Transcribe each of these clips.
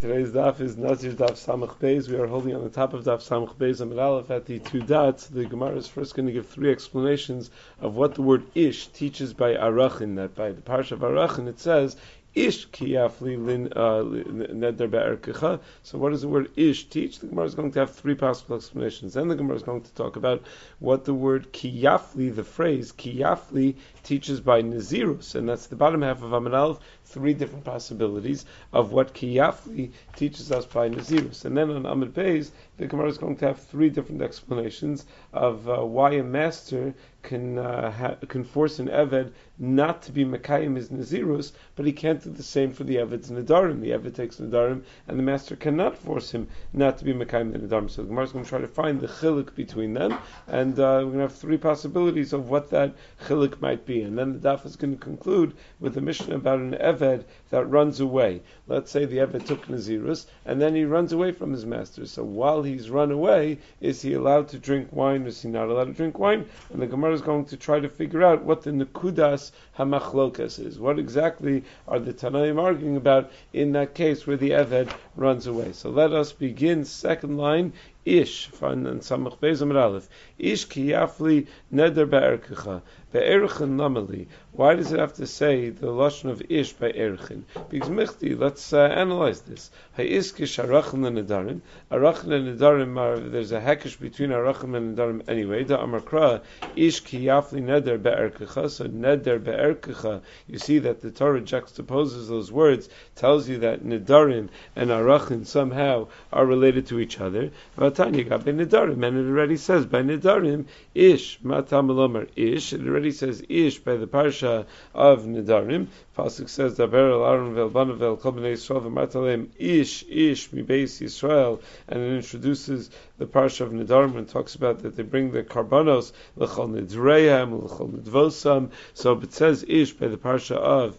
Today's daf is Nazir daf Samach Beis. We are holding on the top of daf Samach Beis Amid Aleph at the two dots. The Gemara is first going to give three explanations of what the word ish teaches by Arachin. That by the parsha of Arachin it says Ish kiyafli lin uh, neder be'erkecha. So what does the word ish teach? The Gemara is going to have three possible explanations. Then the Gemara is going to talk about what the word kiyafli, the phrase kiyafli, teaches by nazirus, and that's the bottom half of Amid Aleph. Three different possibilities of what kiyafli teaches us by nazirus. And then on Amid Beis, the Gemara is going to have three different explanations of uh, why a master can uh, ha- can force an eved not to be mekayim his nazirus, but he can't do the same for the eved's nadarim. The eved takes nadarim, and the master cannot force him not to be mekayim the nadarim. So the Gemara is going to try to find the chilik between them, and uh, we're going to have three possibilities of what that chilik might be. And then the daf is going to conclude with a mission about an eved that runs away. Let's say the eved took nazirus, and then he runs away from his master. So while he's run away, is he allowed to drink wine? Is he not allowed to drink wine? And the Gemara is going to try to figure out what the nekudas hamachlokas is. What exactly are the Tanaim arguing about in that case where the Eved runs away? So let us begin. Second line. Ish, and Samach Bezam. Ish kiyafli neder be'erkecha. Be'erchen namali. Why does it have to say the lashon of ish by erchin? Because michti, let's uh, analyze this. Ha'iskish arachin and nedarim. Arachin and nedarim are, there's a hekish between arachin and nedarim anyway. The amakra, ish kiyafli neder be'erkecha. So neder be'erkecha, you see that the Torah juxtaposes those words, tells you that nedarim and arachin somehow are related to each other. Vatanya got nedarim, and it already says by nedarim, ish, matam ish, it already says ish by the parsha of nedarim. Pasuk says, Daber el Aaron vel banavel kol bnei Yisrael v'martalem ish, ish, mi beis Yisrael, and it introduces the parsha of nedarim and talks about that they bring the karbanos, l'chol nidreihem, l'chol nidvosam, so it says ish by the parsha of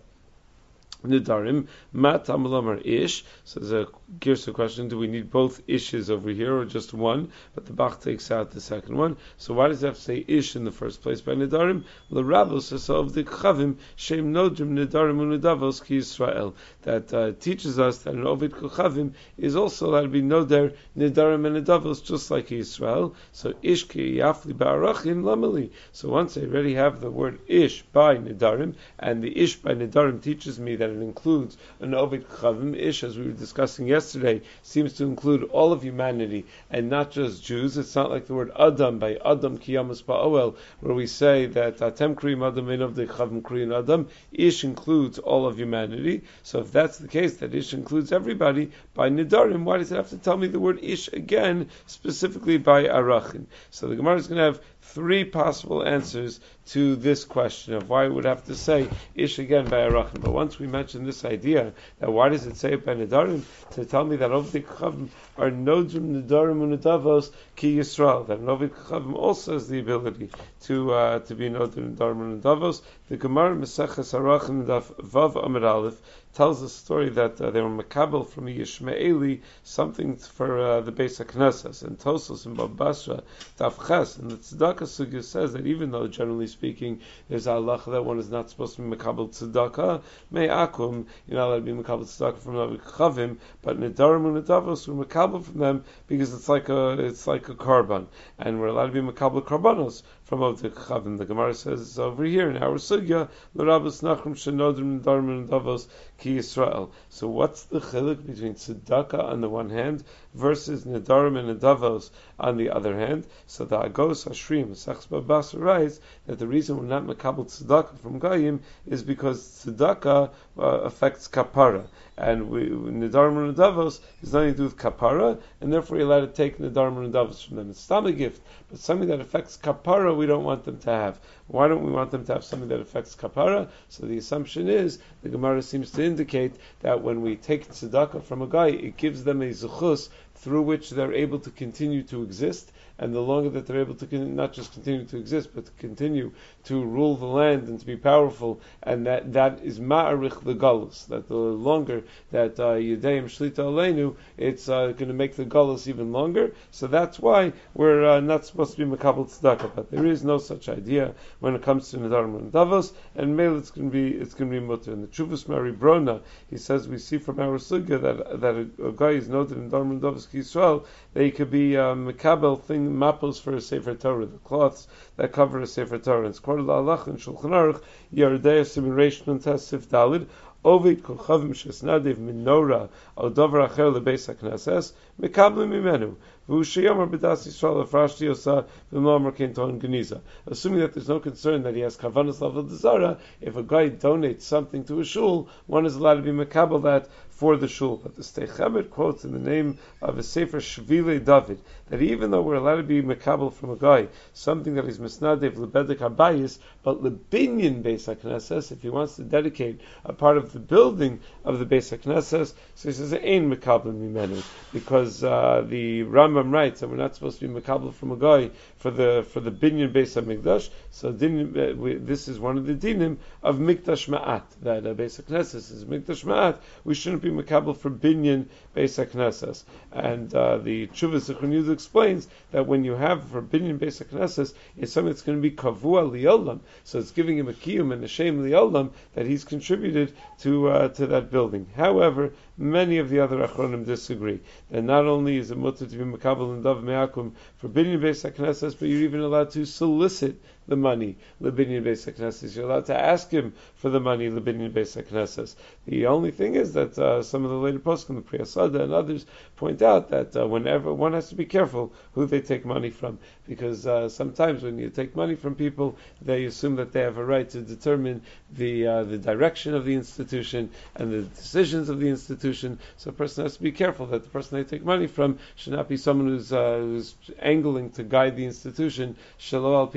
Nidarim, Mat Amalamar Ish. So there's a Girsa question, do we need both Ishes over here or just one? But the Bach takes out the second one. So why does it have to say Ish in the first place by Nidarim? L'Ravos of the Chavim, Shem Nodrim Nidarim Unidavos Ki Yisrael. That uh, teaches us that an Ovid Kuchavim is also allowed to be Noder Nidarim and Nidavos just like Yisrael. So Ish Ki Yafli Ba'arachim Lamali. So once I already have the word Ish by Nidarim, and the Ish by Nidarim teaches me that it includes an Ovid Chavim Ish, as we were discussing yesterday, seems to include all of humanity and not just Jews. It's not like the word Adam by Adam Kiyamas Ba'oel, where we say that Atem Kriyim Adam of the Chavim Kriyim Adam. Ish includes all of humanity. So if that's the case, that Ish includes everybody, by Nidarim, why does it have to tell me the word Ish again, specifically by Arachin? So the Gemara is going to have three possible answers to this question of why it would have to say ish again by arachim. But once we mentioned this idea that why does it say by nedarim to tell me that ovdik chavim are nodrim nedarim unedavos ki yisrael that ovdik chavim also has the ability to uh, to be nodrim nedarim unedavos. The Gemara Meseches Arachim Vav Amid Aleph tells a story that uh, they were makabel from Yishmaeli something for uh, the Beis Knesses and Tosos and Bava Basra and the Tzedakah Sugya says that even though generally speaking there's a halacha that one is not supposed to be makabel tzedakah may akum you're not allowed to be makabel tzedakah from Navi Chavim but Nedarim and Nedavos we're makabel from them because it's like a it's like a carbon and we're allowed to be makabel carbonos from of the Chavim. The Gemara says over here in our sugya, l'rabos nachrim shenodrim nedarim and Nedavos ki Yisrael. So what's the chiluk between tzedakah on the one hand versus nedarim and nedavos on the other hand? So the Agos Hashrim Sechs Babas writes that the reason we're not makabel tzedakah from Goyim is because tzedakah uh, affects kapara, and we, nedarim and nedavos is nothing to do with kapara, and therefore you're allowed to take nedarim and nedavos from them. It's not a gift, but something that affects kapara we don't want them to have. Why don't we want them to have something that affects kapara? So the assumption is the Gemara seems to indicate that when we take tzedakah from a guy, it gives them a zuchus through which they're able to continue to exist, and the longer that they're able to con- not just continue to exist, but to continue to rule the land and to be powerful, and that that is ma'arich the galus. That the longer that uh, Shlita Aleinu, it's uh, going to make the galus even longer. So that's why we're uh, not supposed to be makabel tzedakah. But there is no such idea when it comes to nedarim and davos, and male it's going to be it's going to be mutter. And the Chuvas Mari Brona, he says we see from our sugya that that a, a, guy is noted in Dharma and Davos Yisrael, they could be um, makabel thing mapos for a sefer Torah, the cloths that cover a sefer Torah. It's quoted Allah in Shulchan Aruch, Yardei Simulation and Tesif Dalid, Ovid Kolchavim Shesnadiv Al Dover Acher LeBeis HaKnesses Mekablim Mimenu V'Ushiyamar B'das Yisrael Afrashti Yosa V'Mamar Kenton Geniza Assuming that there's no concern that he has Kavanas Level Desara, if a guy donates something to a shul, one is allowed to be Mekabel that for the shul. But the Steichemet quotes in the name of a Sefer Shvile David that even though we're allowed to be mekabel from a guy, something that is misnadev lebedek habayis, but lebinyan beis haknesses, if he wants to dedicate a part of the building of the beis haknesses, so he says ain mekabel mimenu because uh, the Rambam writes that we're not supposed to be mekabel from a guy for the for the binyan beis hamikdash. So din, uh, we, this is one of the dinim of mikdash ma'at that uh, beis haknesses is mikdash ma'at. We shouldn't be mekabel for binyan beis haknesses, and uh, the Chuvas explains that when you have for binyan beis haknesses, it's something that's going to be kavua liolam. So it's giving him a kiyum and a shame liolam that he's contributed to uh, to that building. However, many of the other achronim disagree. That not only is it mutter to be makabel and dav me'akum for binyan beis haknesses, but you're even allowed to solicit the money, Libinian Beis HaKnesses. You're allowed to ask him for the money, Libinian Beis HaKnesses. The only thing is that uh, some of the later posts, the Pri Hasada and others, point out that uh, whenever one has to be careful who they take money from, because uh, sometimes when you take money from people, they assume that they have a right to determine the uh, the direction of the institution and the decisions of the institution. So a person has to be careful that the person they take money from should not be someone who's, uh, who's angling to guide the institution. Shalom al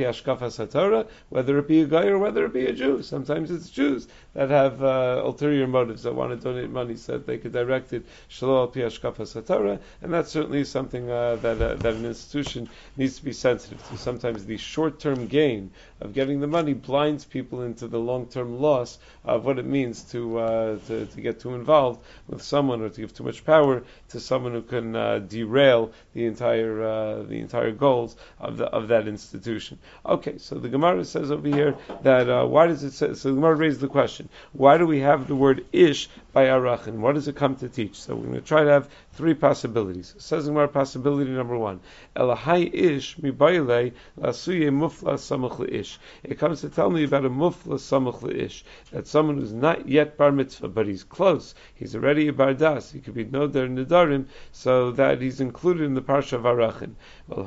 Whether it be a guy or whether it be a Jew. Sometimes it's Jews that have uh, ulterior motives that want to donate money so that they could direct it shalom al and that's certainly something uh, that uh, that an institution needs to be sensitive to. Sometimes the short-term gain of getting the money blinds people into the long-term loss of what it means to uh, to, to, get too involved with someone or to give too much power to someone who can uh, derail the entire uh, the entire goals of the, of that institution. Okay, so the Gemara says over here that why does it say? So the Gemara raised the question. Why do we have the word ish by arachin? What does it come to teach? So we're going to try to have three possibilities. It says our possibility number one, Elahai ish mibayle lasuye mufla ish. It comes to tell me about a mufla samach ish that someone who's not yet bar mitzvah, but he's close. He's already a bardas. He could be noder nidarim, so that he's included in the parsha of arachin. Well.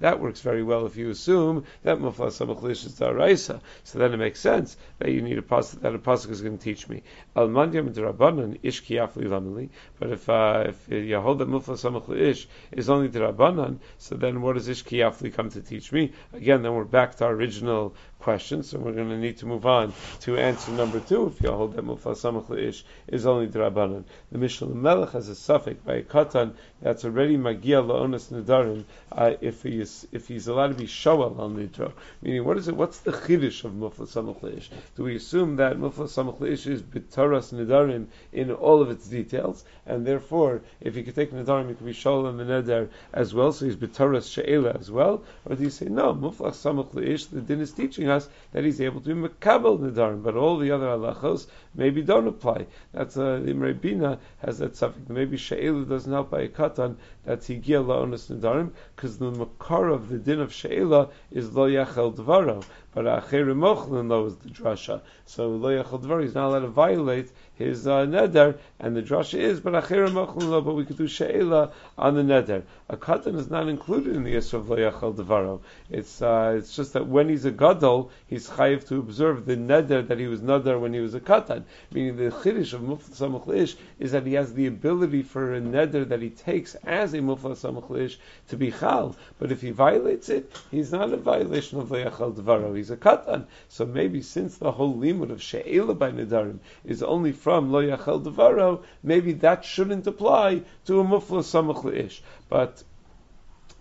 That works very well if you assume that mufla samach ish is daraisa. So then it makes sense that you need a pasuk that a pasuk is going to teach me. Al mandyam derabanan ish kiyafli lameli. But if uh, if you hold that mufla samach ish is only derabanan, so then what does ish kiyafli come to teach me? Again, then we're back to our original question, so we're going to need to move on to answer number two. If you hold that mufla samach ish is only derabanan, the Mishnah Melech has a suffix by a katan that's already magia laonas nedarim. Uh, if he is if he's allowed to be shoel on nidro, meaning what is it? What's the chiddush of mufla samach ish? Do we assume that mufla samach ish is bitaras nedarim in all of its details, and therefore if he could take nedarim, he could be on the neder as well, so he's bitaras she'ela as well, or do you say no? Mufla samach ish, the din is teaching us that he's able to be mekabel nedarim, but all the other halachos maybe don't apply. That's uh, Imre Bina has that suffix. Maybe she'elu doesn't help by a katan. That's higia la'onis nedarim because the makar of the din of she'ela is lo yachel dvaro, but acher mochlin lo is the drasha. So lo yachel dvaro, he's not allowed to violate his uh, neder, and the drasha is, but acher mochlin lo, but we could do she'ela on the neder. A katan is not included in the Yisrael of lo yachel dvaro. It's uh, it's just that when he's a gadol he's chayiv to observe the neder that he was neder when he was a katan. Meaning the chiddush of samach is that he has the ability for a neder that he takes as a to be chal. But if he violates it, he's not a violation of leyachal devaro. He's a katan. So maybe since the whole limud of she'ela by nedarim is only from lo yachal devaro, maybe that shouldn't apply to a mufla samach. But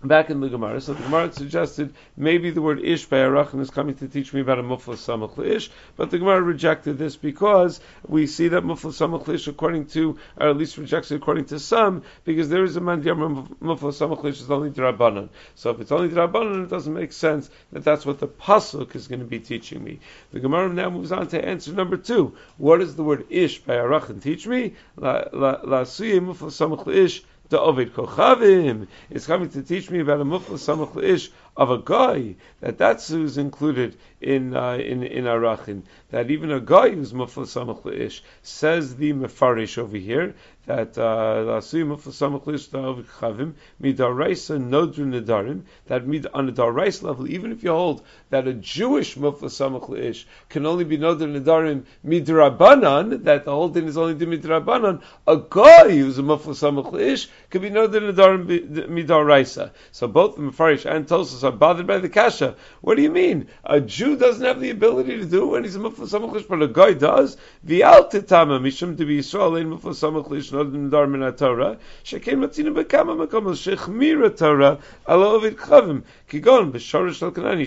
back in the Gemara. So the Gemara suggested maybe the word ish by Arachin is coming to teach me about a mufla samach ish, but the Gemara rejected this because we see that mufla samach ish, according to, or at least rejects it according to some, because there is a mandiyam mufla samach ish is only drabanan. So if it's only drabanan, it doesn't make sense that that's what the pasuk is going to be teaching me. The Gemara now moves on to answer number two. What does the word ish by Arachin teach me? La la la mufla samach ish the Ovid Kochavim is coming to teach me about a Mufla Samach Ish of a guy that that's who's included in uh, in in Arachin. That even a guy who's muflasamach says the mefarish over here that uh, lasui mufla samach ish chavim midaraisa nodru nedarim. That mid on a daraisa level, even if you hold that a Jewish mufla samach ish can only be nodru nedarim midrabanan, that the whole thing is only midrabanan. A guy who's a mufla samach ish can be nodru nedarim midaraisa. So both the mefarish and Tosos bothered by the kasha. What do you mean? A Jew doesn't have the ability to do when he's a mufla samach but a guy does. The altitama mishum to be Yisrael ein mufla samach lish nodim dar min Torah. Shekein matzina bekama makom shechmira Torah ala ovid chavim kigon b'shorish kanani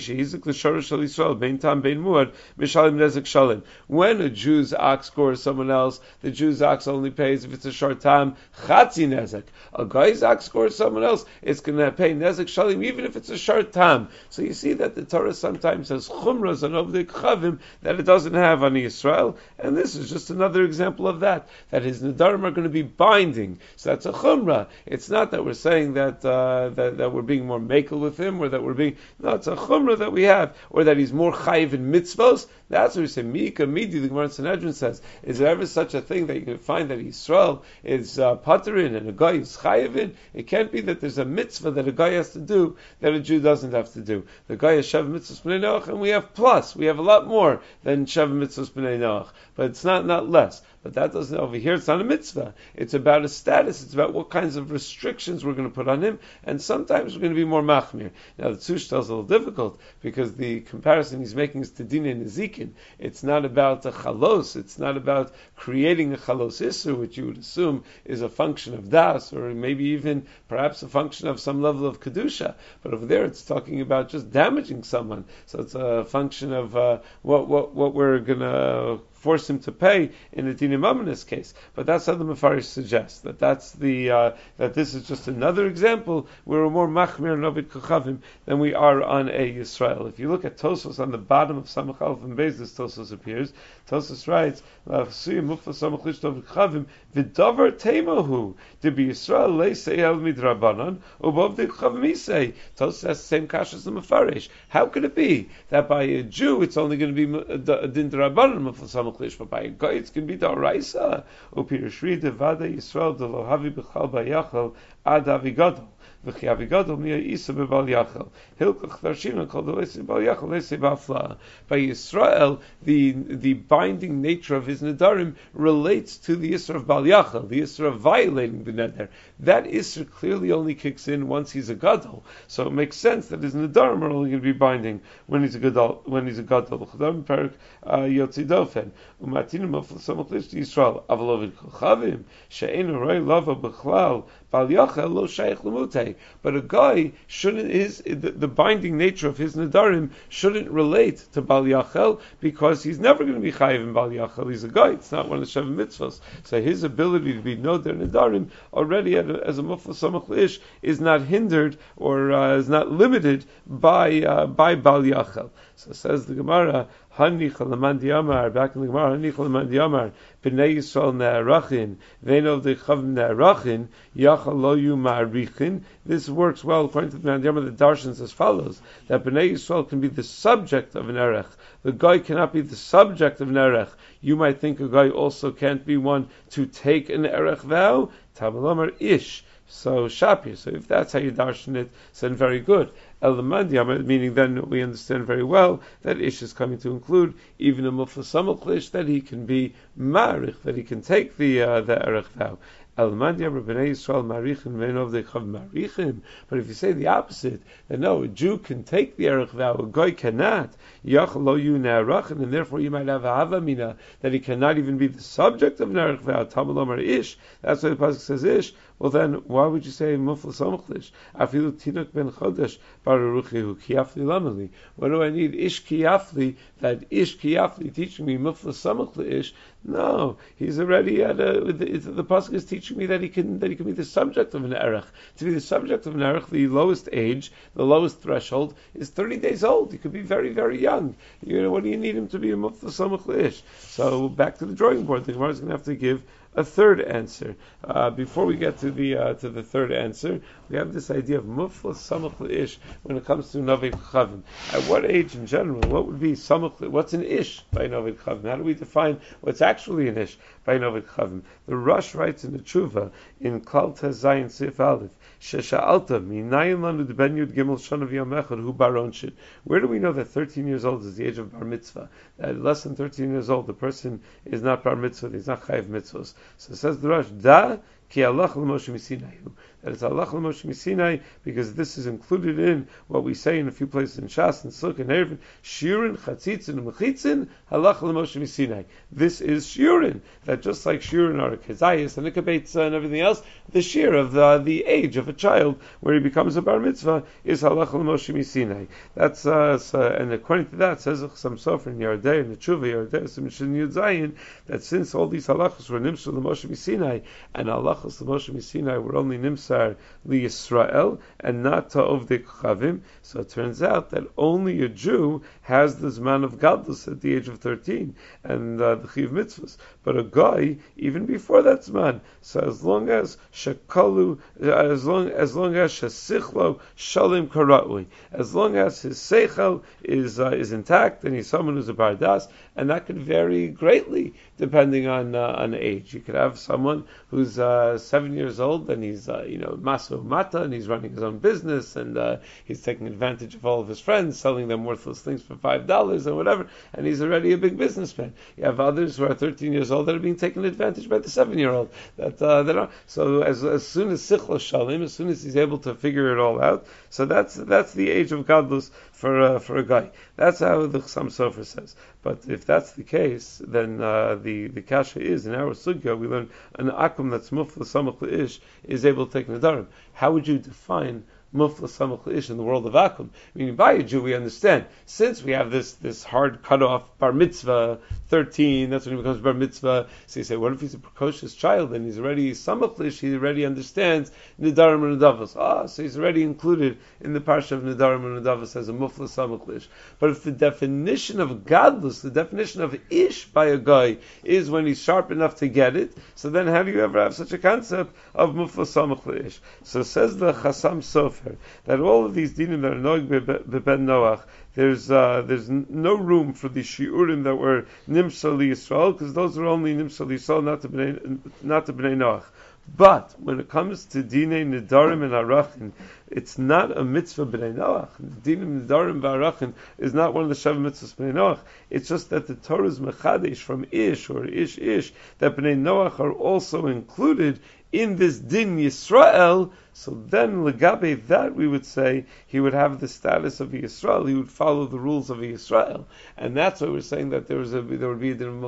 Yisrael bein tam bein muad mishalim nezek shalim. When a Jew's ox scores someone else, the Jew's ox only pays if it's a short time chatzi nezek. A guy's ox scores someone else, it's going to pay nezek shalim even if it's a short time. So you see that the Torah sometimes has chumras and the chavim that it doesn't have on Israel, and this is just another example of that. That his nedarim are going to be binding. So that's a chumrah. It's not that we're saying that uh, that, that we're being more makel with him, or that we're being no. It's a chumrah that we have, or that he's more chayiv in mitzvos. That's what we say. Mika midi. The Gemara Sanhedrin says, is there ever such a thing that you can find that Israel is uh, patterin and a guy is chayiv in? It can't be that there's a mitzvah that a guy has to do that a Jew doesn't have to do. The guy is shav mitzvahs b'nei noach, and we have plus. We have a lot more than shav mitzvahs b'nei noach, but it's not not less. But that doesn't, over here, it's not a mitzvah. It's about a status. It's about what kinds of restrictions we're going to put on him. And sometimes we're going to be more machmir. Now, the Tzushtal is a little difficult because the comparison he's making is to Dina and Ezekiel. It's not about a chalos. It's not about creating a chalos isser, which you would assume is a function of das, or maybe even perhaps a function of some level of kedusha. But over there, it's talking about just damaging someone. So it's a function of uh, what what what we're going to force him to pay in the dinim ominous case. But that's how the Mefarish suggests that that's the uh, that this is just another example where we're more machmir novid kochavim than we are on a Yisrael. If you look at Tosos on the bottom of Samach Alf and this Tosos appears. Tosos writes, "V'davar temahu be Yisrael leisei el midrabanan ubov the chavim Tosos has the same kash as the Mefarish. How could it be that by a Jew it's only going to be a din drabanan samach but by going to be the oraisa. Upirishri devada Yisrael de lohavi b'chal bayachal ad avigadol. V'chiyavi gadol miya isa b'bal yachal. Hilchach tarshima called the lesi b'bal yachal lesi b'afla. By Yisrael, the, the binding nature of his nedarim relates to the Isra of bal yachal, the Isra of violating the neder. That Isra clearly only kicks in once he's a gadol. So it makes sense that his nedarim are only going to be binding when he's a gadol. When he's a gadol. Perik uh, yotzi dofen. Umatinu maflasam achlish Yisrael. Avalovid kochavim she'enu roi lava b'chlal but a guy shouldn't is the, the, binding nature of his nedarim shouldn't relate to bal yachel because he's never going to be chayiv in bal yachel. He's a guy; it's not one of the seven mitzvahs. So his ability to be noder nedarim already as a mufla samach is not hindered or uh, is not limited by uh, by bal yachel. So says the Gemara. Hanich Laman Diamar, back in the Gemara, Hanich Laman Diamar, B'nei Yisrael Ne'arachin, Ve'nov Dechavim Ne'arachin, Yachal Lo. This works well according to the Man Diamar, the Darshans as follows, that B'nei Yisrael can be the subject of an Erech. The guy cannot be the subject of an Erech. You might think a guy also can't be one to take an Erech vow. Tabalomar Ish. So Shapir. So if that's how you darshan it, then very good. Meaning then we understand very well that ish is coming to include even a mufla ish that he can be marich, that he can take the uh, the erech vow. But if you say the opposite, then no, a Jew can take the Erech vow, a Goy cannot. And therefore you might have a Havamina that he cannot even be the subject of an Erech vow. That's why the Pasuk says Ish. Well then, why would you say Mufla Samachlish? Afilu Tinuk ben Chodesh Baruchihu Kiafli Lamali. What do I need? Ish Kiafli, that Ish Kiafli teaching me Mufla Samachlish. No, he's already at a, the, the Pasuk is teaching me that he can, that he can be the subject of an Erech. To be the subject of an Erech, the lowest age, the lowest threshold, is 30 days old. He could be very, very young. You know, what do you need him to be a Mufla Samachlish? So back to the drawing board. The Gemara is going to have to give a third answer. Uh, before we get to the uh, to the third answer, we have this idea of mufla samach ish when it comes to novik chavim. At what age in general? What would be samach? What's an ish by novik chavim? How do we define what's actually an ish by novik chavim? The Rush writes in the tshuva in Klal Zayin Sif Aleph. Shesha'alta minayin lanu ben yud gimel shana v'yamechad hu baronshit. Where do we know that 13 years old is the age of bar mitzvah? That less than 13 years old, the person is not bar mitzvah, he's not chayiv mitzvahs. So says the Rush, da ki misinayu that it's Allah Moshe Sinai because this is included in what we say in a few places in Shas and Silk and Erevin, Shirin, Chatzitzin, Mechitzin, Allah Moshe Sinai. This is Shirin, that just like Shirin are Kezayis and a Kabetza and everything else, the Shir of the, the age of a child where he becomes a Bar Mitzvah is Allah Moshe Sinai. That's, uh, so, and according to that, says Chassam Sofer in Yardei, and the Tshuva, Yardei, some Shin Yud that since all these halachas were Nimshal Moshe Sinai, and halachas Moshe Sinai were only Nimshal Musar Yisrael and not to Ovdei Chavim. So it turns out that only a Jew has the Zman of Gadlus at the age of 13 and uh, the Chiv Mitzvahs. But a guy, even before that Zman, so as long as Shekalu, as long, as long as Shesichlo Shalim Karatui, as long as his Seichel is, uh, is intact and he's someone who's a Bardas, and that could vary greatly depending on uh, on age. You could have someone who's uh, seven years old and he's uh, you know maso mata and he's running his own business and uh, he's taking advantage of all of his friends, selling them worthless things for five dollars or whatever, and he's already a big businessman. You have others who are 13 years old that are being taken advantage by the seven year old. That uh, that are so as as soon as sichlo shalim, as soon as he's able to figure it all out, so that's that's the age of godless for for a guy. That's how the Chassam Sofer says. But if that's the case, then uh, the the kasha is in our sugya we learn an akum that's mufla samach ish is able to take nadarim. How would you define mufla in the world of akum. Meaning, by a Jew, we understand since we have this this hard cutoff bar mitzvah thirteen. That's when he becomes bar mitzvah. So you say, what if he's a precocious child and he's already samach ish? He already understands nidarim and nadavos. Ah, so he's already included in the parsha of nidarim and nadavos as a mufla. But if the definition of gadlus, the definition of ish by a guy is when he's sharp enough to get it, so then how do you ever have such a concept of mufla? So says the Chassam Sofer that all of these dinim that are noig beben Noach, there's uh, there's no room for the shiurim that were nimshal Yisrael because those are only nimshal Yisrael, not to bnei not Noach. But when it comes to dine nidarim and arachin, it's not a mitzvah b'nei Noach. Dine nidarim v'arachin is not one of the seven mitzvahs b'nei Noach. It's just that the Torah is mechadesh from ish or ish ish that b'nei Noach are also included in this din Yisrael, so then legabe that we would say he would have the status of Yisrael. He would follow the rules of Yisrael, and that's why we're saying that there was a there would be a din.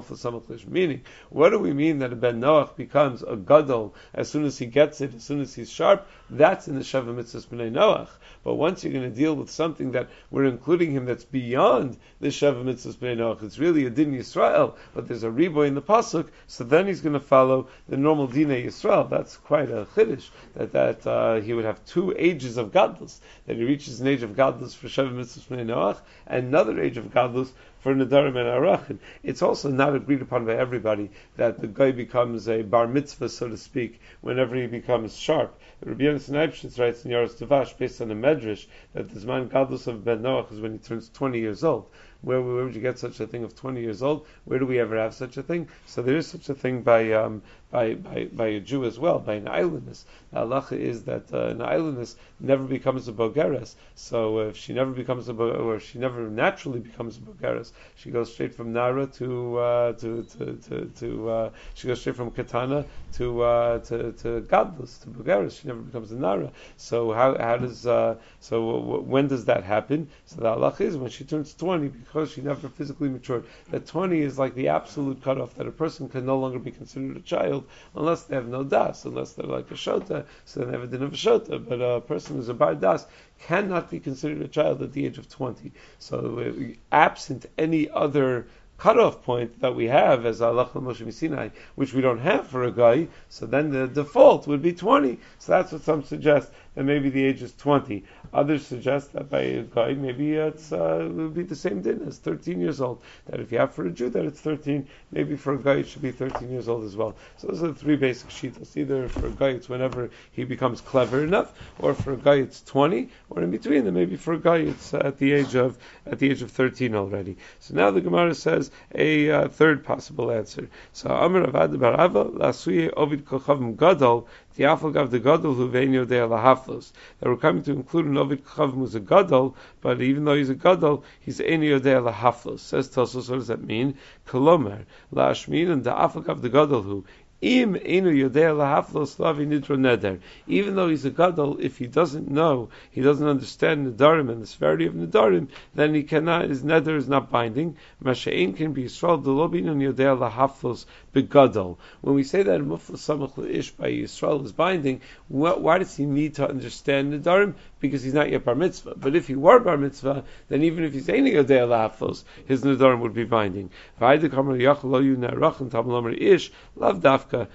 Meaning, what do we mean that a ben Noach becomes a gadol as soon as he gets it, as soon as he's sharp? That's in the Sheva Mitzvahs B'nai Noach. But once you're going to deal with something that we're including him that's beyond the Sheva Mitzvahs B'nai Noach, it's really a din Yisrael, but there's a reboy in the pasuk, so then he's going to follow the normal din Yisrael that's quite a chiddush that that uh, he would have two ages of godless. That he reaches an age of godless for Sheva Mitzvah Noach, and another age of godless for Nadarim and Arachin. It's also not agreed upon by everybody that the guy becomes a bar mitzvah, so to speak, whenever he becomes sharp. Rabbi Yonasan Eibschitz writes in Yaros Devash, based on a medrash, that the Zman Gadlus of Ben Noach is when he turns 20 years old. Where, where would you get such a thing of 20 years old? Where do we ever have such a thing? So there is such a thing by um, by, by, a Jew as well, by an islandess. The halacha is that uh, an islandess never becomes a bogeres. So if she never becomes a or she never naturally becomes a bogeres, she goes straight from nara to uh, to to to, to uh, she goes straight from katana to uh, to to gadlus to bogeres. She never becomes a nara. So how how does uh, so w- when does that happen? So the halacha is when she turns twenty because she never physically matured. That twenty is like the absolute cutoff that a person can no longer be considered a child unless they have no das, unless they're like a shota, so they never did have a shota. But a person who's a bar das cannot be considered a child at the age of 20. So, uh, absent any other cutoff point that we have as Allah Moshe Sinai, which we don't have for a guy, so then the default would be 20. So that's what some suggest that maybe the age is 20. Others suggest that by a guy, maybe it's, uh, it would be the same din as 13 years old. That if you have for a Jew that it's 13, maybe for a guy it should be 13 years old as well. So those are the three basic shitas. Either for a guy it's whenever he becomes clever enough, or for a guy it's 20, or in between, and maybe for a guy it's at the age of at the age of 13 already. So now the Gemara says a uh, third possible answer. So Amr Avad Barava Lasuye Ovid Kochavim Gadol Tiafal the Gadol who Venyo De Lahaflos. That we're coming to include an Ovid Kochavim who's a Gadol, but even though he's a Gadol, he's Enyo De Lahaflos. Says Tosos, what does that mean? Kolomer Lashmin and the Afal the Gadol who. Even though he's a gadol, if he doesn't know, he doesn't understand nedarim and the severity of nedarim, then he cannot. His neder is not binding. Masha'in can be yisrael delobin and yodea lahaflos begadol. When we say that muflas samach ish by Yisrael is binding, why does he need to understand nedarim? Because he's not yet bar mitzvah. But if he were bar mitzvah, then even if he's any yodea lahaflos, his nedarim would be binding. Ish dafka.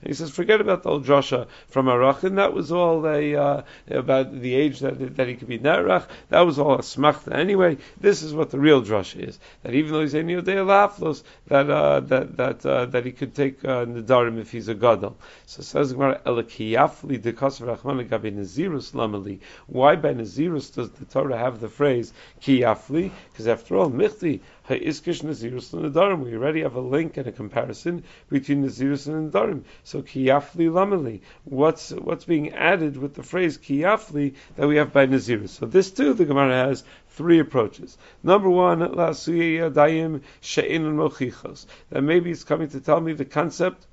And he says, forget about the old drasha from Arachin. That was all a, uh, about the age that, that he could be ne'arach. That was all a smachta anyway. This is what the real drasha is. That even though he's en yodei la'aflos, that, uh, that, that, uh, that he could take, uh, nedarim if he's a gadol. So says Gemara, elakiyafli dekas v'rachman gabi nazirus lamali. Why by nazirus does the Torah have the phrase ki yafli, because after all, michti ha'izkish nazirus and We already have a link and a comparison between nazirus and nadarim. So ki yafli lamali. What's what's being added with the phrase ki yafli that we have by nazirus? So this too, the Gemara has three approaches. Number one. That maybe it's coming to tell me the concept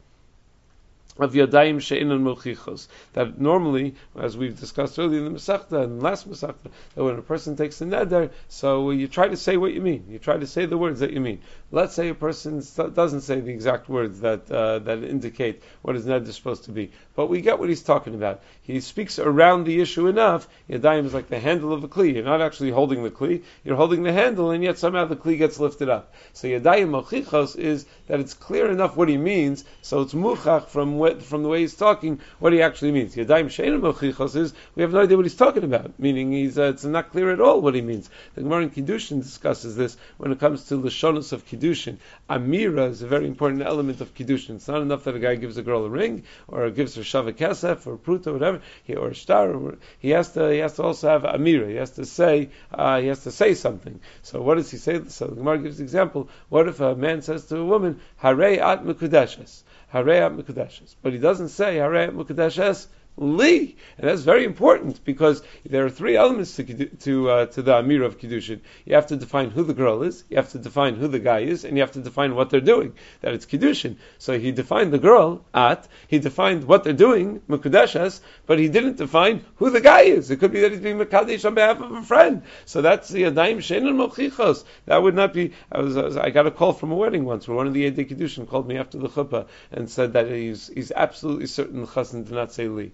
of Yadayim She'in and Mulchichos. That normally, as we've discussed earlier in the Masechta and last Masechta, that when a person takes a neder, so you try to say what you mean. You try to say the words that you mean. Let's say a person doesn't say the exact words that uh, that indicate what his neder is supposed to be, but we get what he's talking about. He speaks around the issue enough. Yadayim is like the handle of a kli. You're not actually holding the kli, you're holding the handle, and yet somehow the kli gets lifted up. So Yadayim Mulchichos is that it's clear enough what he means, so it's muchach from what, from the way he's talking, what he actually means. Yadayim Shein Mochichos is, we have no idea what he's talking about, meaning he's, uh, it's not clear at all what he means. The Gemara in Kiddushin discusses this when it comes to the Lashonos of Kiddushin. Amira is a very important element of Kiddushin. It's not enough that a guy gives a girl a ring, or gives her Shava Kesef, or Pruta, whatever, he, or star, or, he has to, he has to also have Amira. He has to say, uh, he has to say something. So what does he say? So the Gemara gives an example. What if a man says to a woman, Hare at Mekudeshes? Hareat Mekudeshes. But he doesn't say Hareat Mekudeshes li, and that's very important because there are three elements to to uh, to the amir of kiddushin. You have to define who the girl is, you have to define who the guy is, and you have to define what they're doing. That it's kiddushin. So he defined the girl at, he defined what they're doing mekudeshes, but he didn't define who the guy is. It could be that he's being mekadesh on behalf of a friend. So that's the adaim shenin mochichos. That would not be. I was, I, was, I got a call from a wedding once where one of the Yedei Kiddushin called me after the chuppah and said that he's he's absolutely certain the chassan did not say li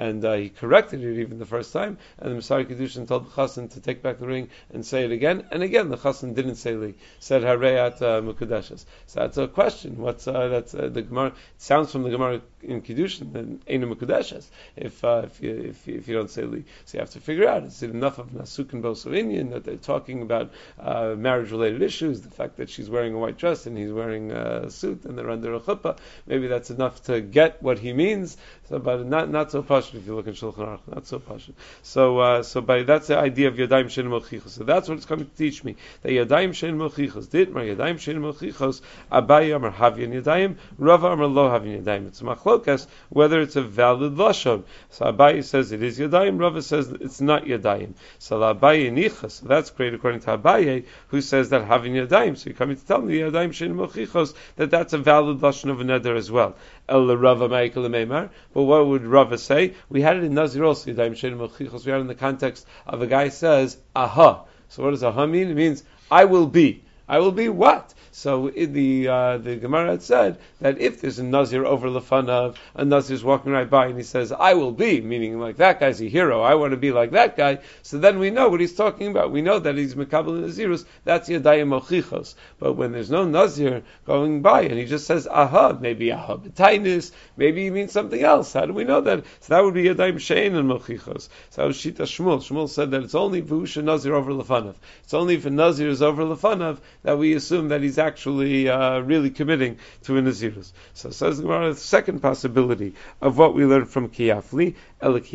and uh, he corrected it even the first time, and the Messiah Kedushin told the Chassan to take back the ring and say it again, and again the Chassan didn't say li, said Hareyat uh, Mukadeshes. So that's a question. What's uh, that's uh, the Gemara? It sounds from the Gemara in Kiddushin and Einu Mukadeshes. If uh, if you if you, if you don't say li, so you have to figure out is it enough of Nasuk and Bosovinian that they're talking about uh, marriage related issues, the fact that she's wearing a white dress and he's wearing a suit and they're under a chuppah, maybe that's enough to get what he means. So, but not not so posh pashut if you look in Shulchan Aruch. Not so pashut. So, uh, so by that's the idea of yadayim shein mochichos. So that's what it's coming to teach me. That yadayim shein mochichos. Did my yadayim shein mochichos. Abayi amar havyan yadayim. Rava amar lo havyan yadayim. It's machlokas whether it's a valid lashon. So Abayi says it is yadayim. Rava says it's not yadayim. So Abayi nichas. So that's great according to Abayi, who says that havyan yadayim. So you're coming to tell me yadayim shein mochichos that that's a valid lashon of a neder as well. El Rava Meimar. But what would Rava say? We had it in Nazir also. We had it in the context of a guy says, aha. So what does aha mean? It means, I will be. I will be what? So in the uh, the Gemara had said that if there's a Nazir over Lefanav, a Nazir's walking right by and he says, I will be, meaning like that guy's a hero, I want to be like that guy, so then we know what he's talking about. We know that he's Mekabal Nazirus, that's Yadayim Mochichos. But when there's no Nazir going by and he just says, aha, maybe aha betainis, maybe he means something else. How do we know that? So that would be Yadayim Shein and Mochichos. So Shita Shmuel. Shmuel said that it's only Vusha Nazir over Lefanav. It's only if a Nazir is over Lefanav that we assume that he's actually uh, really committing to a Nazirus. So says the Gemara, the second possibility of what we learned from Kiyafli, Maybe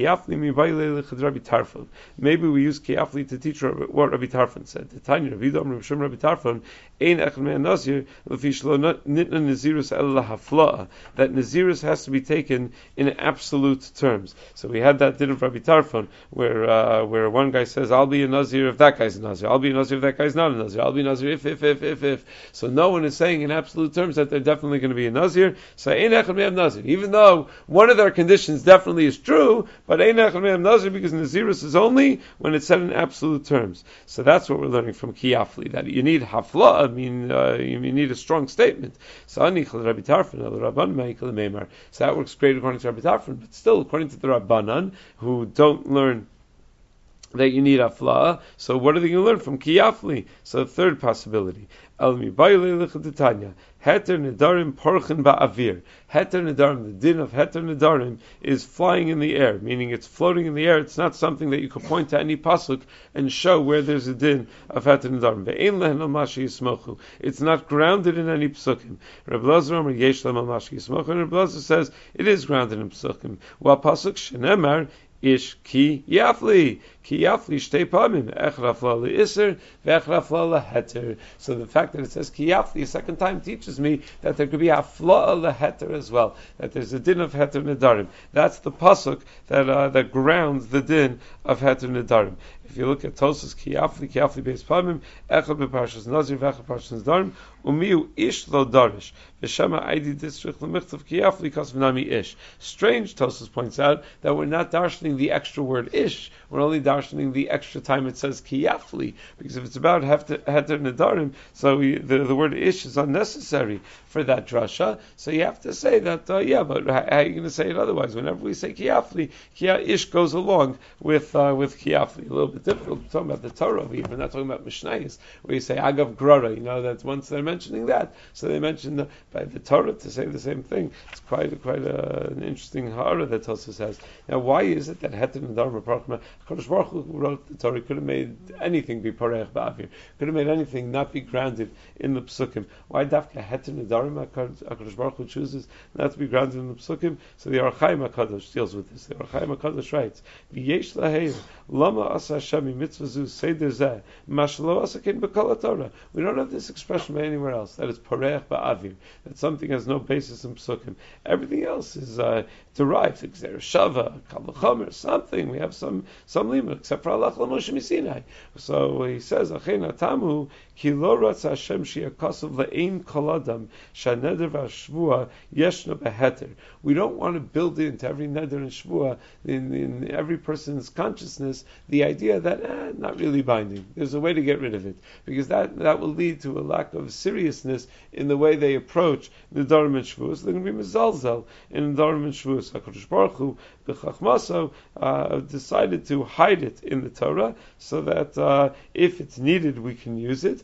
we use Kiyafli to teach what Rabbi Tarfon said. The Tanya Rabbi Dom Rabbi Shem Rabbi Tarfon Ein Echad Nazir Nitna Nazirus El Hafla'a that Nazirus has to be taken in absolute terms. So we had that din of Rabbi Tarfon where uh, where one guy says I'll be a Nazir if that guy's a Nazir. I'll be a Nazir if that guy's not a Nazir. I'll be a Nazir if if if if if. So no one is saying in absolute terms that they're definitely going to be a Nazir. So Ein Echad Nazir. Even though one of their conditions definitely is true but Einach Nazir because Nazirus is only when it's said in absolute terms. So that's what we're learning from Kiyafli, that you need hafla, I mean, uh, you need a strong statement. So Rabbi Tarfon, So that works great according to Rabbi Tarfon, but still according to the Rabbanan, who don't learn that you need afla. So what are they going to learn from kiyafli? So the third possibility. El Heter nedarim porchen ba'avir. Heter nedarim, the din of heter nedarim is flying in the air, meaning it's floating in the air. It's not something that you could point to any pasuk and show where there's a din of heter nedarim. Ve'ein lehen mashi yismochu. It's not grounded in any psukim. Reb Lazar Omer yesh mashi yismochu. And Reb Lazar says it is grounded in psukim. While pasuk shenemar ish ki yafli. Ki yafli shtei pamim. So the fact that it says ki yafli a second time teaches me that there could be a fla'a heter as well. That there's a din of heter nedarim. That's the pasuk that uh, that grounds the din of heter nedarim. If you look at Tosus Kiyafli, Kiyafli Beis Pamim, Echad Beparshas Nazir, Vechad Parshas Darim, Umiu Ish Lo Darish, Veshema Aidi District Lemichtav Kiyafli Kosvanami Ish. Strange, Tosus points out, that we're not darshaning the extra word Ish, we're only the extra time it says Kiyafli, because if it's about Heter Nedarim, so we, the, the word Ish is unnecessary for that drasha, so you have to say that, uh, yeah, but how, are you going to say it otherwise? Whenever we say Kiyafli, Kia Ish goes along with, uh, with Kiyafli, a little bit difficult to talk about the Torah here. We're not talking about Mishnayos, where you say Agav Grara. You know that once they're mentioning that, so they mention the, by the Torah to say the same thing. It's quite quite a, an interesting hara that Tosus has. Now, why is it that Dharma Parachma Kodesh Baruch Hu wrote the Torah could have made anything be Parech Ba'avir, could have made anything not be grounded in the Psukim. Why Dafka Heter and Dharma Kodesh Baruch Hu chooses not to be grounded in the Psukim? So the Ohr HaChaim Hakadosh deals with this. The Ohr HaChaim Hakadosh writes, "V'yesh laheir lama asa Hashem mitzvah zu seder zeh mashlo asakin b'kol Torah. We don't have this expression anywhere else. That is parech ba'avir. That something has no basis in psukim. Everything else is uh, derived. Shava, kalachomer, something. We have some some limit except for Allah Moshe Misinai. So he says achen tamu We don't want to build into every neder and shvua in, in every person's consciousness the idea that eh, not really binding. There's a way to get rid of it because that that will lead to a lack of seriousness in the way they approach the Dharma and Shavuos. They're going to be mezalzel in the Dharma and Shavuos. Hakadosh Baruch Hu b'chachmaso uh, decided to hide it in the Torah so that uh, if it's needed we can use it.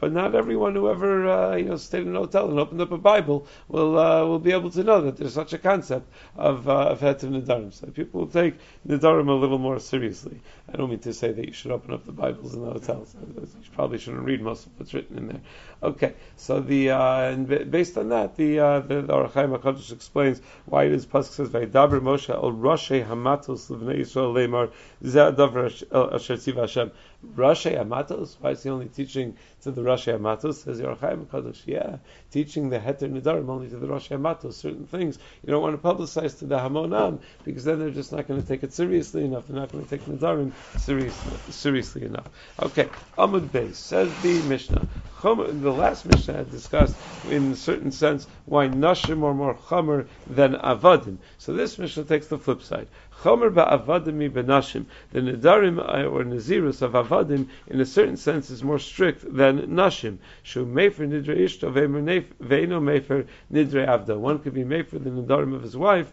But not everyone who ever uh, you know stayed in a hotel and opened up a Bible will uh, will be able to know that there's such a concept of uh, of heter nedarim. So people will take nedarim a little more seriously. I don't mean to say that you should open up the Bibles in the hotels. You probably shouldn't read most of what's written in there. Okay, so the uh, and based on that, the uh, the, the Hakadosh explains why it is pasuk says Vaydaber Moshe El Rashei Hamatos Levnei Yisrael Lemar Zeh Adavar Asher Tziva Hashem. Rashei Hamatos? Why is he only teaching to the Rashei Hamatos? Says Ohr HaChaim Kadosh. Yeah, teaching the Heter Nidarim only to the Rashei Hamatos. Certain things you don't want to publicize to the Hamonam because then they're just not going to take it seriously enough. They're not going to take Nidarim seriously, seriously enough. Okay, Amud Beis says the Mishnah. The last Mishnah had discussed, in a certain sense, why Nashim are more Chomer than Avadim. So this Mishnah takes the flip side. Chomer ba'avadim benashim. The Nidarim uh, or Nazirus of Avadim, in a certain sense, is more strict than Nashim. Shu mefer nidre ishto ve'eno mefer nidre avda. One could be mefer the Nidarim of his wife,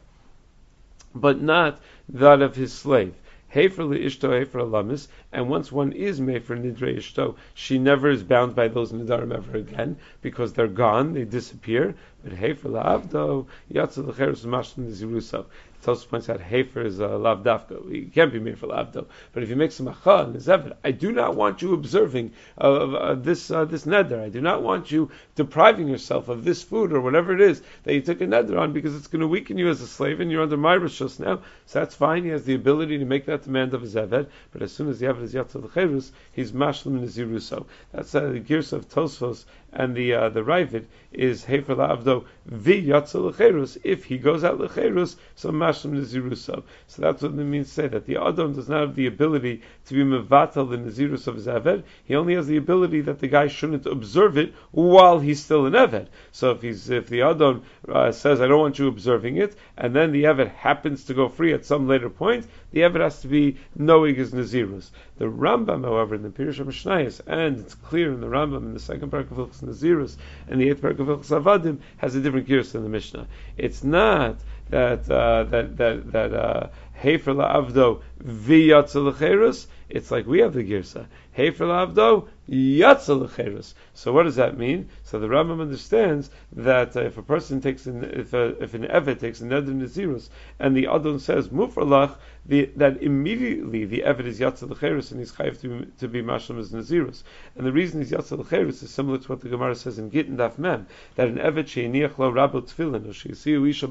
but not that of his slave. Hefer ishto hefer lamis, and once one is made for nidre ishto, she never is bound by those nidarim ever again because they're gone, they disappear. But hefer la'avdo yatzel l'cheres niziruso. Tosus points out Hafer is a lav dafka. He can't be made for lavdo. But if you make some acha and zevet, I do not want you observing of uh, this uh, this neder. I do not want you depriving yourself of this food or whatever it is that you took a neder on because it's going to weaken you as a slave and you're under my rishos now. So that's fine. He has the ability to make that demand of his eved. But as soon as the eved is cherus, he's mashlim niziruso. That's uh, the gears of Tosfos and the uh, the Ravid is Hefer La'avdo Vi Lecherus. If he goes out Lecherus, so Mashlim Nazirusav. So that's what it means say that the Adam does not have the ability to be Mevatel the Nazirus of his. He only has the ability that the guy shouldn't observe it while he's still an Eved. So if he's if the Adam uh, says I don't want you observing it, and then the Eved happens to go free at some later point, the Eved has to be knowing his Nazirus. The Rambam, however, in the Pirush Mishnayos, and it's clear in the Rambam in the second part of Hilchos Nazirus and the eighth part of Hilchos Avadim, has a different gears than the Mishnah. It's not that uh, that that that uh, Hefer la'avdo v'yatzel It's like we have the girsa. Hefer la'avdo yatzel So what does that mean? So the Rambam understands that uh, if a person takes an, if, a, if an evet takes a neder nazirus and the adon says mufralach, that immediately the evet is yatzel lecherus and he's chayiv to, to be mashlam as nazirus. And the reason he's yatzel lecherus is similar to what the Gemara says in Gittin Daf Mem that an evet sheiniach lo rabo tefillin or sheisiu isha.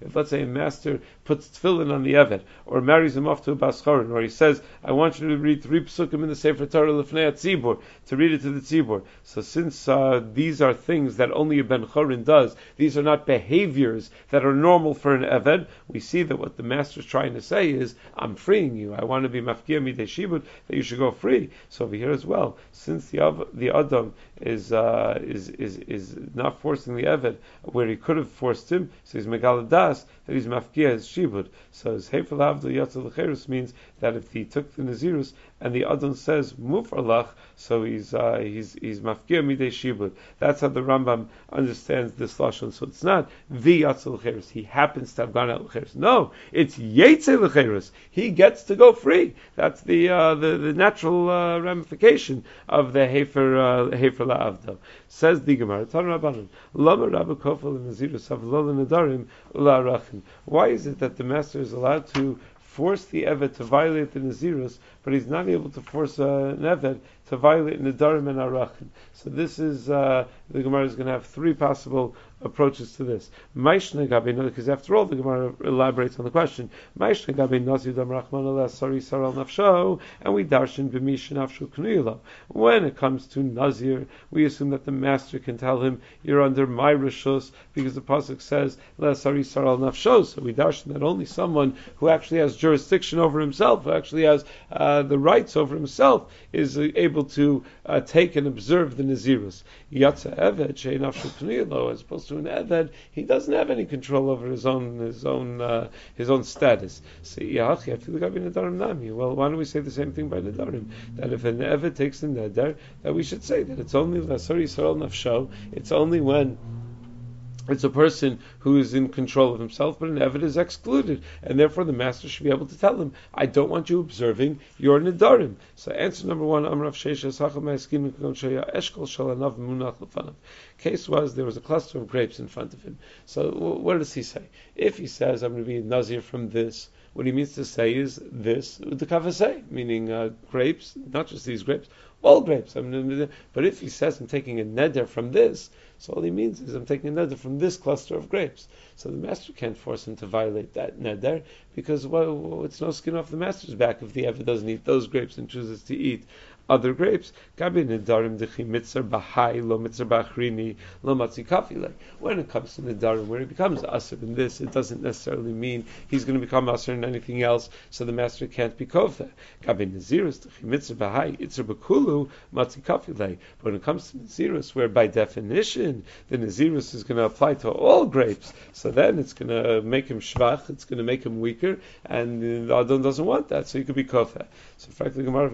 If let's say a master puts tefillin on the evet or marries him off to a bascharin or he says I want you to read three psukim in the Sefer Torah lefnei tzibur to read it to the tzibur. So since uh, these are things that only a ben chorin does, these are not behaviors that are normal for an eved. We see that what the master is trying to say is, I'm freeing you. I want to be mafkia midei shibud, that you should go free. So over here as well, since the the adam is uh, is is is not forcing the eved where he could have forced him, so he's megaladas that he's mafkia his shibud. So his hefel avdol yatzal means that if he took the nazirus and the adam says mufarlach, so he's uh, he's he's mafkia midei shibud. That's how the Rambam understands this lashon. So it's not the yatzal He happens to have gone out l'cheres. No, it's yetzel he gets to go free. That's the uh, the, the, natural uh, ramification of the Hefer uh, La'avdo. Says the Gemara, Lama Rabbi Kofel and Nazirus Nadarim Ula'arachim. Why is it that the master is allowed to force the Evet to violate the Nazirus, but he's not able to force uh, an Evet to violate Nadarim and Arachim. So this is, uh, the Gemara is going to have three possible approaches to this. Because after all, the Gemara elaborates on the question. And we darshan b'mishin When it comes to Nazir, we assume that the master can tell him, you're under my rishus, because the Pasuk says, sari saral nafsho. So we darshan that only someone who actually has jurisdiction over himself, who actually has uh, the rights over himself, is able able to uh, take and observe the Nazirus. As opposed to an Eved, he doesn't have any control over his own his own uh, his own status. Well, why don't we say the same thing by Nadarim? That if an Eved takes the Neder, that we should say that it's only Lasari Yisrael Nafsho, it's only when it's a person who is in control of himself, but an Evid is excluded, and therefore the master should be able to tell him, "I don't want you observing your nidarim." So, answer number one: Case was there was a cluster of grapes in front of him. So, what does he say? If he says, "I'm going to be nazir from this," what he means to say is this: the kavasei, meaning uh, grapes, not just these grapes, all grapes. But if he says I'm taking a neder from this, so all he means is I'm taking a neder from this cluster of grapes. So the master can't force him to violate that neder because well, it's no skin off the master's back if the ever doesn't eat those grapes and chooses to eat other grapes. When it comes to Nidarim, where it becomes Asr in this, it doesn't necessarily mean he's going to become Asr in anything else, so the master can't be Kofta. But when it comes to Nazirus, where by definition the Nazirus is going to apply to all grapes, so then it's going to make him Shvach, it's going to make him weaker, and the Adon doesn't want that, so he could be Kofta. So frankly, Gemara,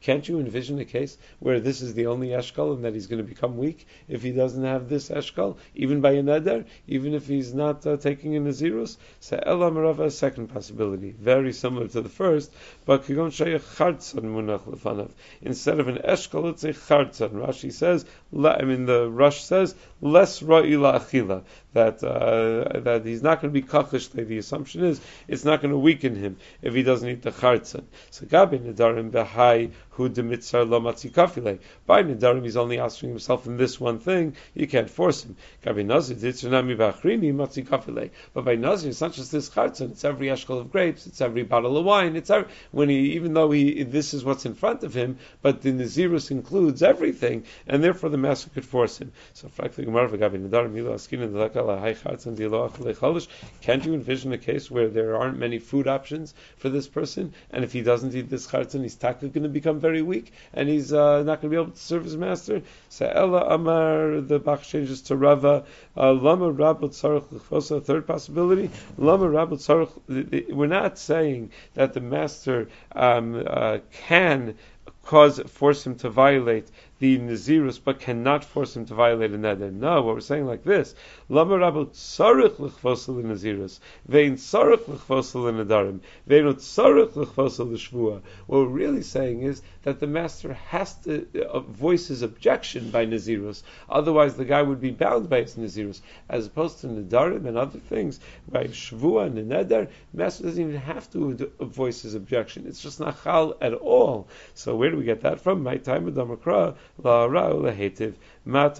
can't you envision a case where this is the only eshkol and that he's going to become weak if he doesn't have this eshkol, even by a neder, even if he's not uh, taking in a nazirus? So Elam a second possibility, very similar to the first, but Kigon Munach Lefanav. instead of an eshkol, it's a chartzon. Rashi says, I mean the Rosh says, less ra'ila achila that uh, that he's not going to be kachish. The assumption is it's not going to weaken him if he doesn't eat the chartzon. So gabi nedarim behai hu demitzar lo kafile. By nedarim, he's only asking himself in this one thing. You can't force him. Gabi nazir ditzunami b'achrini matzi kafile. But by nazir, it's not just this chartzon. It's every eshkol of grapes. It's every bottle of wine. It's every, when he even though he this is what's in front of him, but the nazirus includes everything, and therefore the master could force him. So frankly, Gemara gabi nedarim milo askin the can't you envision a case where there aren't many food options for this person, and if he doesn't eat this chartzon, he's taka going to become very weak, and he's uh, not going to be able to serve his master? So Ella Amar, the Bach changes to Rava. Uh, Lama Rabot Tzarech third possibility. Lama. We're not saying that the master um, uh, can cause force him to violate the Nazirus, but cannot force him to violate a neder. No, what we're saying like this: Lama Rabbi tzarich l'chvosel Nazirus, vein tzarich l'chvosel nadarim, vein tzarich l'chvosel l'shvua. What we're really saying is that the master has to uh, voice his objection by Nazirus. Otherwise, the guy would be bound by his Nazirus, as opposed to nadarim and other things by shvua and neder. The master doesn't even have to voice his objection. It's just not at all. So where do we get that from? My time with Damakra la ra lehetiv Something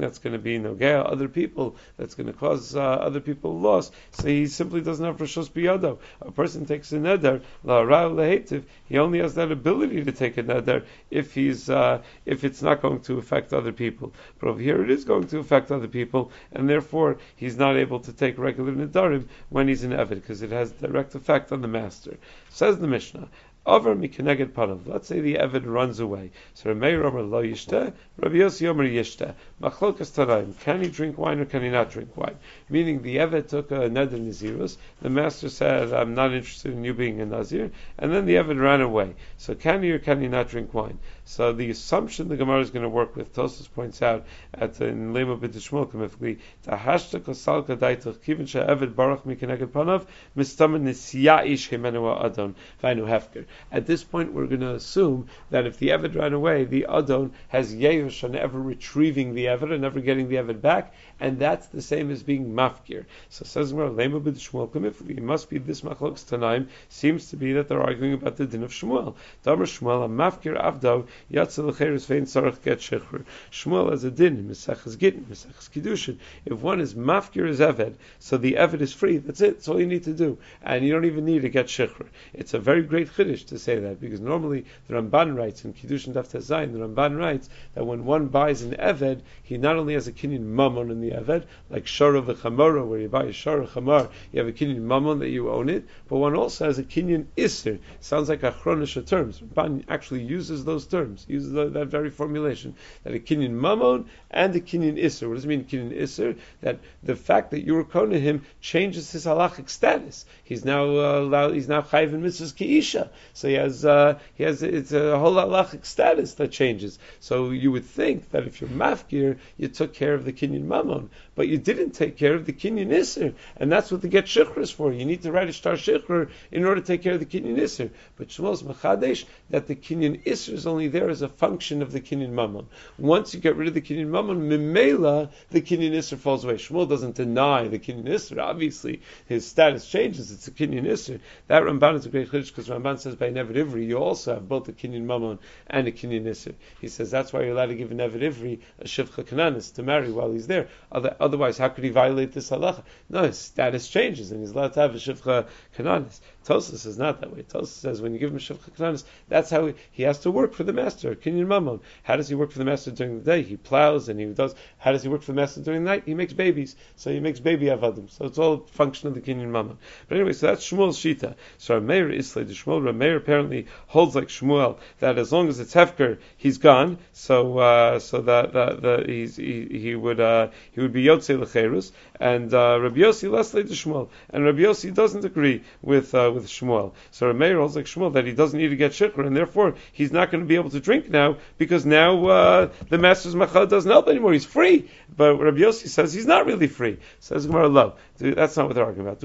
that's going to be nogea other people that's going to cause uh, other people loss. So he simply doesn't have rishus biyadav. A person takes a neder la. He only has that ability to take a neder if he's uh, if it's not going to affect other people. But over here it is going to affect other people, and therefore he's not able to take regular nedarim when he's in evid because it has direct effect on the master. Says the Mishnah, over mikeneged panav. Let's say the Evid runs away. So Rameir Omer lo yishte, Rabbi Yossi Omer yishte. Machlokas tanaim. Can he drink wine or can he not drink wine? Meaning the Evid took a neder nazirus. The master said, "I'm not interested in you being a nazir," and then the Evid ran away. So can he or can he not drink wine? So the assumption the Gemara is going to work with, Tosus points out at in Lema B'Tishmol Kamifli, Tahashta Kosal Kadaitach Kivin She'evid Baruch Mikeneged Panav Mistamen Nisya'ish Himenu Adon Vainu Hefker. At this point, we're going to assume that if the Eved ran away, the Adon has Yehush on ever retrieving the Eved and never getting the Eved back, and that's the same as being Mafkir. So says Lema B'Tishmol Kamifli, it must be this Machlokes Tanaim, seems to be that they're arguing about the din of Shmuel. Damar Shmuel, a Mafkir Avdav, Yatzel Cheres Vein Sarach Get Shechur. Shmuel has a din, Mesechus Gittin, Mesechus Kiddushin. If one is mafkir as Eved, so the Eved is free. That's it. That's all you need to do, and you don't even need to get Shechur. It's a very great chiddush to say that because normally the Ramban writes in Kiddushin Daf Tezayin, the Ramban writes that when one buys an Eved, he not only has a kinyan mammon in the Eved, like Shara v'Chamora, where you buy a Shara Chamar, you have a kinyan mammon that you own it, but one also has a kinyan Isser. Sounds like a chronisha terms. Ramban actually uses those terms uses that very formulation, that a kinyan mamon and a kinyan iser. What does it mean, kinyan iser? That the fact that you were to him changes his halachic status. He's now uh, allowed, he's now chayv in mitzvahs kiisha. So he has uh, he has it's a whole halachic status that changes. So you would think that if you're mafkir, you took care of the kinyan mammon, but you didn't take care of the kinyan isser, and that's what the get shikhr is for. You need to write a star shikhr in order to take care of the kinyan isser. But Shmuel's machadesh that the kinyan isser is only there as a function of the kinyan mammon. Once you get rid of the kinyan mammon, mimela the kinyan isser falls away. Shmuel doesn't deny the kinyan isser. Obviously, his status changes. It's a kinyan isser. That Ramban is a great chiddush because Ramban says by Nevid Ivri you also have both a kinyan mammon and a kinyan isser. He says that's why you're allowed to give a Nevid Ivri a shivcha kananis to marry while he's there. Other, otherwise, how could he violate this halacha? No, his status changes and he's allowed to have a shivcha kananis. Tosa says not that way. Tosa says when you give him shivcha kananis, that's how he, he, has to work for the master. Kinyan mammon. How does he work for the master during the day? He plows and he does. How does he work for the master during the night? He makes babies. So he makes baby avadim. So it's all a function of the kinyan mammon. But anyway, so that's Shmuel's shita. So Rameir Islay, the Shmuel Rameir apparently holds like Shmuel that as long as it's hefker, he's gone. So uh, so that that, that he, he would uh, he would be yotze lecherus. And uh, Rabbi Yossi Lesley the Shmuel, and Rabbi Yossi doesn't agree with uh, with Shmuel. So Rameir holds like Shmuel that he doesn't need to get shikr, and therefore he's not going to be able to drink now because now uh, the master's machal doesn't help anymore. He's free, but Rabbi Yossi says he's not really free. Says Gemara Love. That's not what they're arguing about.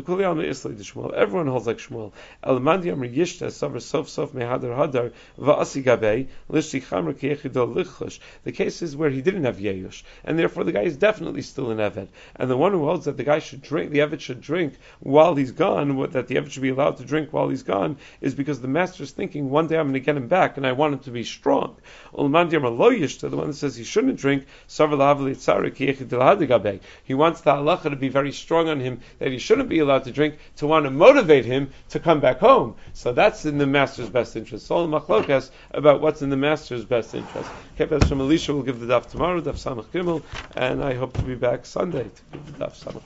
Everyone holds like Shmuel. The case is where he didn't have Yeyush, and therefore the guy is definitely still an Eved. And the one who holds that the guy should drink, the Eved should drink while he's gone, that the Eved should be allowed to drink while he's gone, is because the master is thinking, one day I'm going to get him back, and I want him to be strong. The one that says he shouldn't drink, he wants the halacha to be very strong on him that he shouldn't be allowed to drink to want to motivate him to come back home. So that's in the master's best interest. So machlokas about what's in the master's best interest. Kepes from Elisha will give the daf tomorrow, daf samach gimel, and I hope to be back Sunday to give the daf samach